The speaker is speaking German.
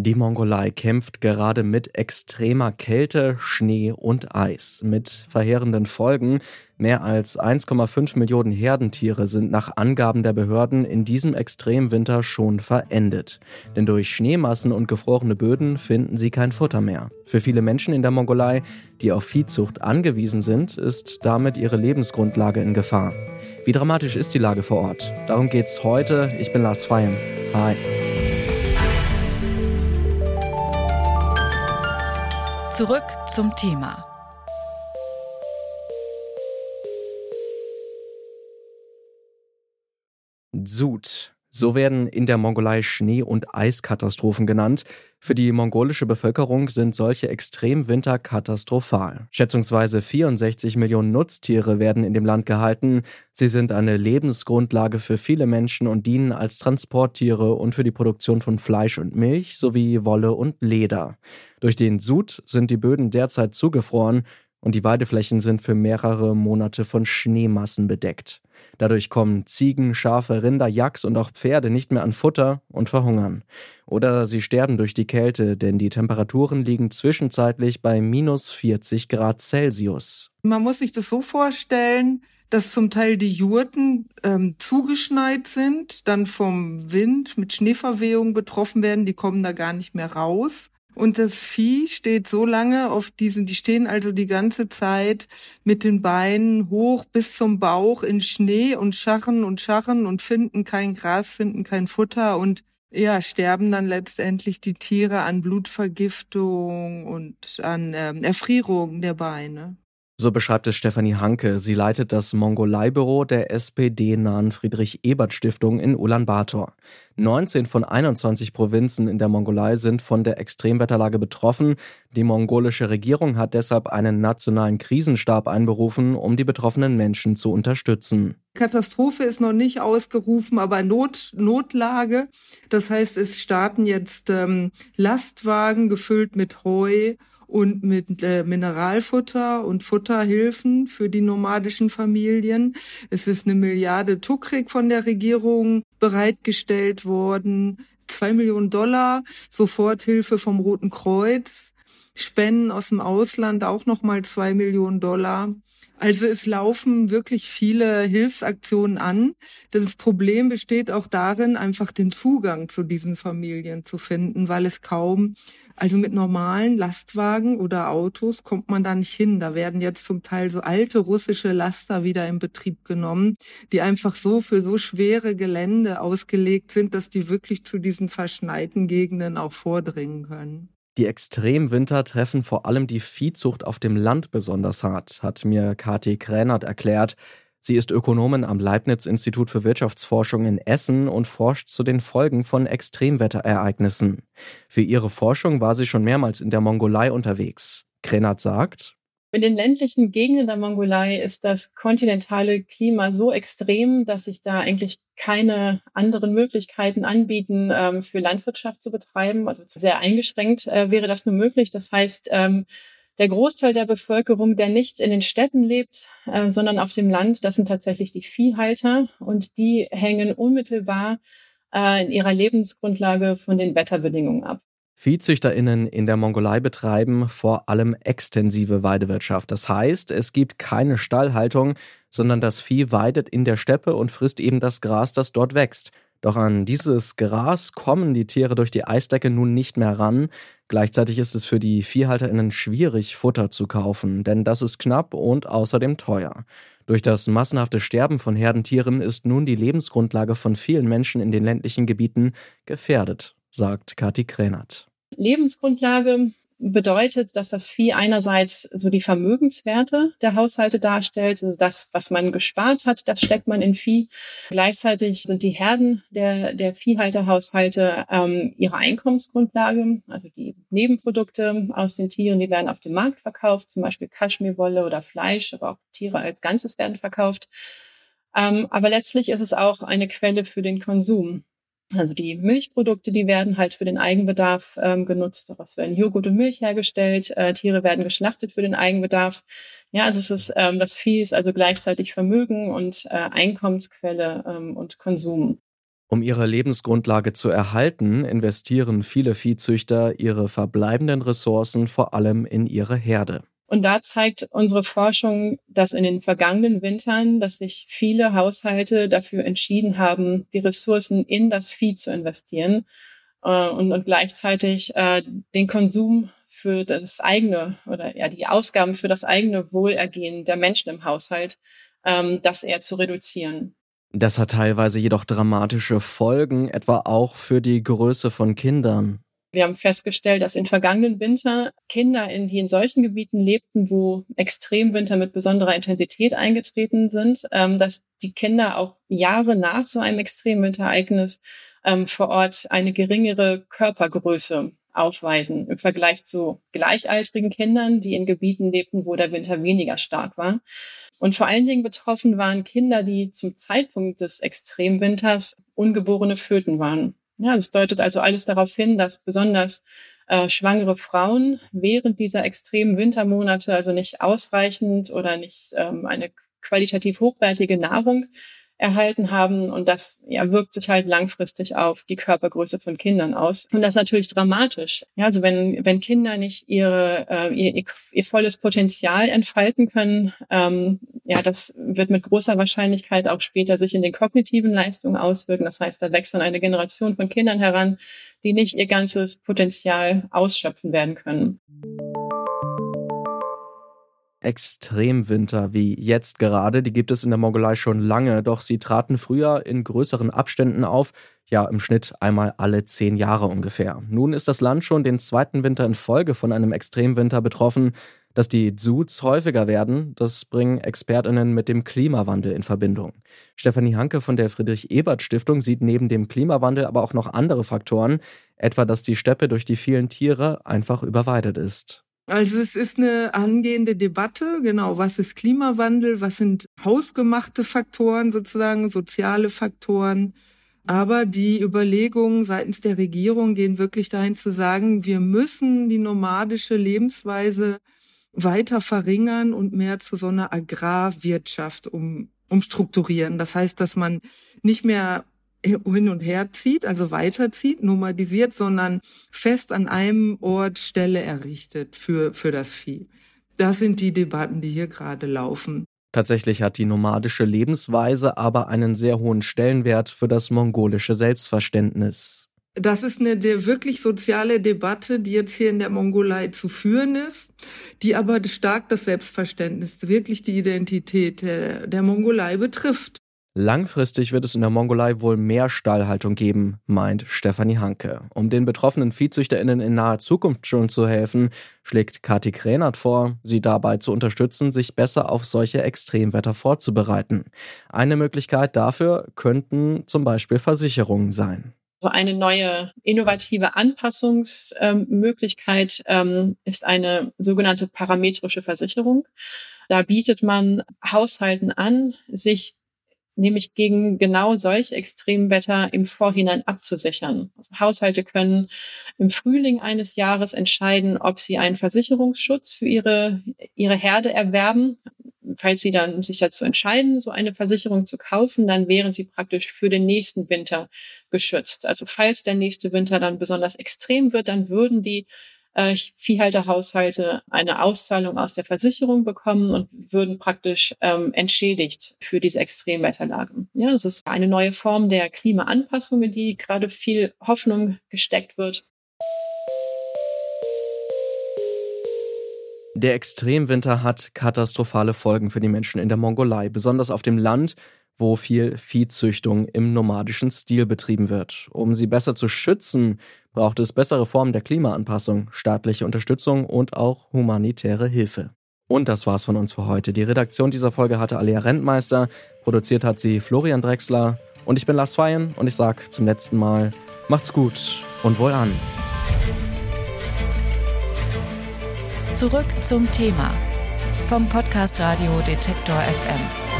Die Mongolei kämpft gerade mit extremer Kälte, Schnee und Eis. Mit verheerenden Folgen. Mehr als 1,5 Millionen Herdentiere sind nach Angaben der Behörden in diesem Extremwinter schon verendet. Denn durch Schneemassen und gefrorene Böden finden sie kein Futter mehr. Für viele Menschen in der Mongolei, die auf Viehzucht angewiesen sind, ist damit ihre Lebensgrundlage in Gefahr. Wie dramatisch ist die Lage vor Ort? Darum geht's heute. Ich bin Lars Feyen. Hi. Zurück zum Thema. Sud. So werden in der Mongolei Schnee- und Eiskatastrophen genannt. Für die mongolische Bevölkerung sind solche Extremwinter katastrophal. Schätzungsweise 64 Millionen Nutztiere werden in dem Land gehalten. Sie sind eine Lebensgrundlage für viele Menschen und dienen als Transporttiere und für die Produktion von Fleisch und Milch sowie Wolle und Leder. Durch den Sud sind die Böden derzeit zugefroren und die Weideflächen sind für mehrere Monate von Schneemassen bedeckt. Dadurch kommen Ziegen, Schafe, Rinder, Yaks und auch Pferde nicht mehr an Futter und verhungern. Oder sie sterben durch die Kälte, denn die Temperaturen liegen zwischenzeitlich bei minus 40 Grad Celsius. Man muss sich das so vorstellen, dass zum Teil die Jurten ähm, zugeschneit sind, dann vom Wind mit Schneeverwehung betroffen werden, die kommen da gar nicht mehr raus. Und das Vieh steht so lange auf diesen, die stehen also die ganze Zeit mit den Beinen hoch bis zum Bauch in Schnee und scharren und scharren und finden kein Gras, finden kein Futter und ja, sterben dann letztendlich die Tiere an Blutvergiftung und an ähm, Erfrierung der Beine. So beschreibt es Stefanie Hanke. Sie leitet das Mongolei-Büro der SPD-nahen Friedrich-Ebert-Stiftung in Ulaanbaatar. 19 von 21 Provinzen in der Mongolei sind von der Extremwetterlage betroffen. Die mongolische Regierung hat deshalb einen nationalen Krisenstab einberufen, um die betroffenen Menschen zu unterstützen. Katastrophe ist noch nicht ausgerufen, aber Not, Notlage. Das heißt, es starten jetzt ähm, Lastwagen gefüllt mit Heu und mit äh, Mineralfutter und Futterhilfen für die nomadischen Familien. Es ist eine Milliarde Tukrik von der Regierung bereitgestellt worden. Zwei Millionen Dollar Soforthilfe vom Roten Kreuz. Spenden aus dem Ausland auch nochmal zwei Millionen Dollar. Also es laufen wirklich viele Hilfsaktionen an. Das Problem besteht auch darin, einfach den Zugang zu diesen Familien zu finden, weil es kaum, also mit normalen Lastwagen oder Autos kommt man da nicht hin. Da werden jetzt zum Teil so alte russische Laster wieder in Betrieb genommen, die einfach so für so schwere Gelände ausgelegt sind, dass die wirklich zu diesen verschneiten Gegenden auch vordringen können. Die Extremwinter treffen vor allem die Viehzucht auf dem Land besonders hart, hat mir Kati Kränert erklärt. Sie ist Ökonomin am Leibniz-Institut für Wirtschaftsforschung in Essen und forscht zu den Folgen von Extremwetterereignissen. Für ihre Forschung war sie schon mehrmals in der Mongolei unterwegs. Kränert sagt, in den ländlichen Gegenden der Mongolei ist das kontinentale Klima so extrem, dass sich da eigentlich keine anderen Möglichkeiten anbieten, ähm, für Landwirtschaft zu betreiben. Also sehr eingeschränkt äh, wäre das nur möglich. Das heißt, ähm, der Großteil der Bevölkerung, der nicht in den Städten lebt, äh, sondern auf dem Land, das sind tatsächlich die Viehhalter und die hängen unmittelbar äh, in ihrer Lebensgrundlage von den Wetterbedingungen ab. ViehzüchterInnen in der Mongolei betreiben vor allem extensive Weidewirtschaft. Das heißt, es gibt keine Stallhaltung, sondern das Vieh weidet in der Steppe und frisst eben das Gras, das dort wächst. Doch an dieses Gras kommen die Tiere durch die Eisdecke nun nicht mehr ran. Gleichzeitig ist es für die ViehhalterInnen schwierig, Futter zu kaufen, denn das ist knapp und außerdem teuer. Durch das massenhafte Sterben von Herdentieren ist nun die Lebensgrundlage von vielen Menschen in den ländlichen Gebieten gefährdet, sagt Kathi Kränert. Lebensgrundlage bedeutet, dass das Vieh einerseits so die Vermögenswerte der Haushalte darstellt, also das, was man gespart hat, das steckt man in Vieh. Gleichzeitig sind die Herden der, der Viehhalterhaushalte ähm, ihre Einkommensgrundlage, also die Nebenprodukte aus den Tieren, die werden auf dem Markt verkauft, zum Beispiel Kaschmirwolle oder Fleisch, aber auch Tiere als Ganzes werden verkauft. Ähm, aber letztlich ist es auch eine Quelle für den Konsum. Also die Milchprodukte, die werden halt für den Eigenbedarf ähm, genutzt. Daraus werden Joghurt und Milch hergestellt. Äh, Tiere werden geschlachtet für den Eigenbedarf. Ja, also es ist ähm, das Vieh ist also gleichzeitig Vermögen und äh, Einkommensquelle ähm, und Konsum. Um ihre Lebensgrundlage zu erhalten, investieren viele Viehzüchter ihre verbleibenden Ressourcen vor allem in ihre Herde. Und da zeigt unsere Forschung, dass in den vergangenen Wintern, dass sich viele Haushalte dafür entschieden haben, die Ressourcen in das Vieh zu investieren äh, und, und gleichzeitig äh, den Konsum für das eigene oder ja die Ausgaben für das eigene Wohlergehen der Menschen im Haushalt, ähm, das eher zu reduzieren. Das hat teilweise jedoch dramatische Folgen, etwa auch für die Größe von Kindern. Wir haben festgestellt, dass in vergangenen Winter Kinder, in, die in solchen Gebieten lebten, wo Extremwinter mit besonderer Intensität eingetreten sind, ähm, dass die Kinder auch Jahre nach so einem Extremwinterereignis ähm, vor Ort eine geringere Körpergröße aufweisen im Vergleich zu gleichaltrigen Kindern, die in Gebieten lebten, wo der Winter weniger stark war. Und vor allen Dingen betroffen waren Kinder, die zum Zeitpunkt des Extremwinters ungeborene Föten waren. Ja, es deutet also alles darauf hin, dass besonders äh, schwangere Frauen während dieser extremen Wintermonate also nicht ausreichend oder nicht ähm, eine qualitativ hochwertige Nahrung erhalten haben und das ja wirkt sich halt langfristig auf die Körpergröße von Kindern aus und das ist natürlich dramatisch. Ja, also wenn wenn Kinder nicht ihre äh, ihr, ihr volles Potenzial entfalten können, ähm, ja, das wird mit großer Wahrscheinlichkeit auch später sich in den kognitiven Leistungen auswirken. Das heißt, da wächst dann eine Generation von Kindern heran, die nicht ihr ganzes Potenzial ausschöpfen werden können. Extremwinter wie jetzt gerade, die gibt es in der Mongolei schon lange, doch sie traten früher in größeren Abständen auf, ja im Schnitt einmal alle zehn Jahre ungefähr. Nun ist das Land schon den zweiten Winter in Folge von einem Extremwinter betroffen. Dass die Zuds häufiger werden, das bringen ExpertInnen mit dem Klimawandel in Verbindung. Stefanie Hanke von der Friedrich-Ebert-Stiftung sieht neben dem Klimawandel aber auch noch andere Faktoren, etwa dass die Steppe durch die vielen Tiere einfach überweidet ist. Also es ist eine angehende Debatte, genau, was ist Klimawandel, was sind hausgemachte Faktoren sozusagen, soziale Faktoren. Aber die Überlegungen seitens der Regierung gehen wirklich dahin zu sagen, wir müssen die nomadische Lebensweise weiter verringern und mehr zu so einer Agrarwirtschaft um, umstrukturieren. Das heißt, dass man nicht mehr hin und her zieht, also weiterzieht, nomadisiert, sondern fest an einem Ort Stelle errichtet für, für das Vieh. Das sind die Debatten, die hier gerade laufen. Tatsächlich hat die nomadische Lebensweise aber einen sehr hohen Stellenwert für das mongolische Selbstverständnis. Das ist eine der wirklich soziale Debatte, die jetzt hier in der Mongolei zu führen ist, die aber stark das Selbstverständnis, wirklich die Identität der, der Mongolei betrifft. Langfristig wird es in der Mongolei wohl mehr Stallhaltung geben, meint Stefanie Hanke. Um den betroffenen ViehzüchterInnen in naher Zukunft schon zu helfen, schlägt Kati Kränert vor, sie dabei zu unterstützen, sich besser auf solche Extremwetter vorzubereiten. Eine Möglichkeit dafür könnten zum Beispiel Versicherungen sein. So eine neue innovative Anpassungsmöglichkeit ähm, ist eine sogenannte parametrische Versicherung. Da bietet man Haushalten an, sich nämlich gegen genau solche Extremwetter im Vorhinein abzusichern. Also Haushalte können im Frühling eines Jahres entscheiden, ob sie einen Versicherungsschutz für ihre, ihre Herde erwerben. Falls sie dann sich dazu entscheiden, so eine Versicherung zu kaufen, dann wären sie praktisch für den nächsten Winter geschützt. Also falls der nächste Winter dann besonders extrem wird, dann würden die äh, Viehhalterhaushalte eine Auszahlung aus der Versicherung bekommen und würden praktisch ähm, entschädigt für diese Extremwetterlage. Ja, das ist eine neue Form der Klimaanpassung, in die gerade viel Hoffnung gesteckt wird. Der Extremwinter hat katastrophale Folgen für die Menschen in der Mongolei, besonders auf dem Land, wo viel Viehzüchtung im nomadischen Stil betrieben wird. Um sie besser zu schützen, braucht es bessere Formen der Klimaanpassung, staatliche Unterstützung und auch humanitäre Hilfe. Und das war's von uns für heute. Die Redaktion dieser Folge hatte Alia Rentmeister, produziert hat sie Florian Drexler und ich bin Lars Feyen und ich sag zum letzten Mal, macht's gut und wohl an. Zurück zum Thema vom Podcast Radio Detektor FM.